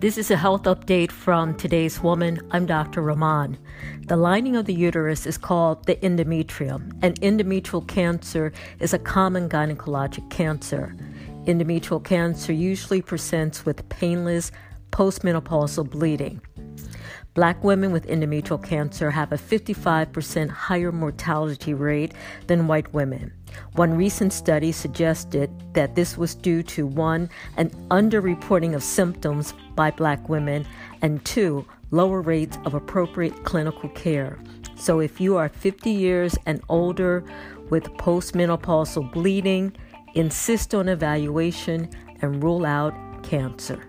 This is a health update from today's woman. I'm Dr. Rahman. The lining of the uterus is called the endometrium, and endometrial cancer is a common gynecologic cancer. Endometrial cancer usually presents with painless postmenopausal bleeding. Black women with endometrial cancer have a 55% higher mortality rate than white women. One recent study suggested that this was due to one, an underreporting of symptoms by black women, and two, lower rates of appropriate clinical care. So if you are 50 years and older with postmenopausal bleeding, insist on evaluation and rule out cancer.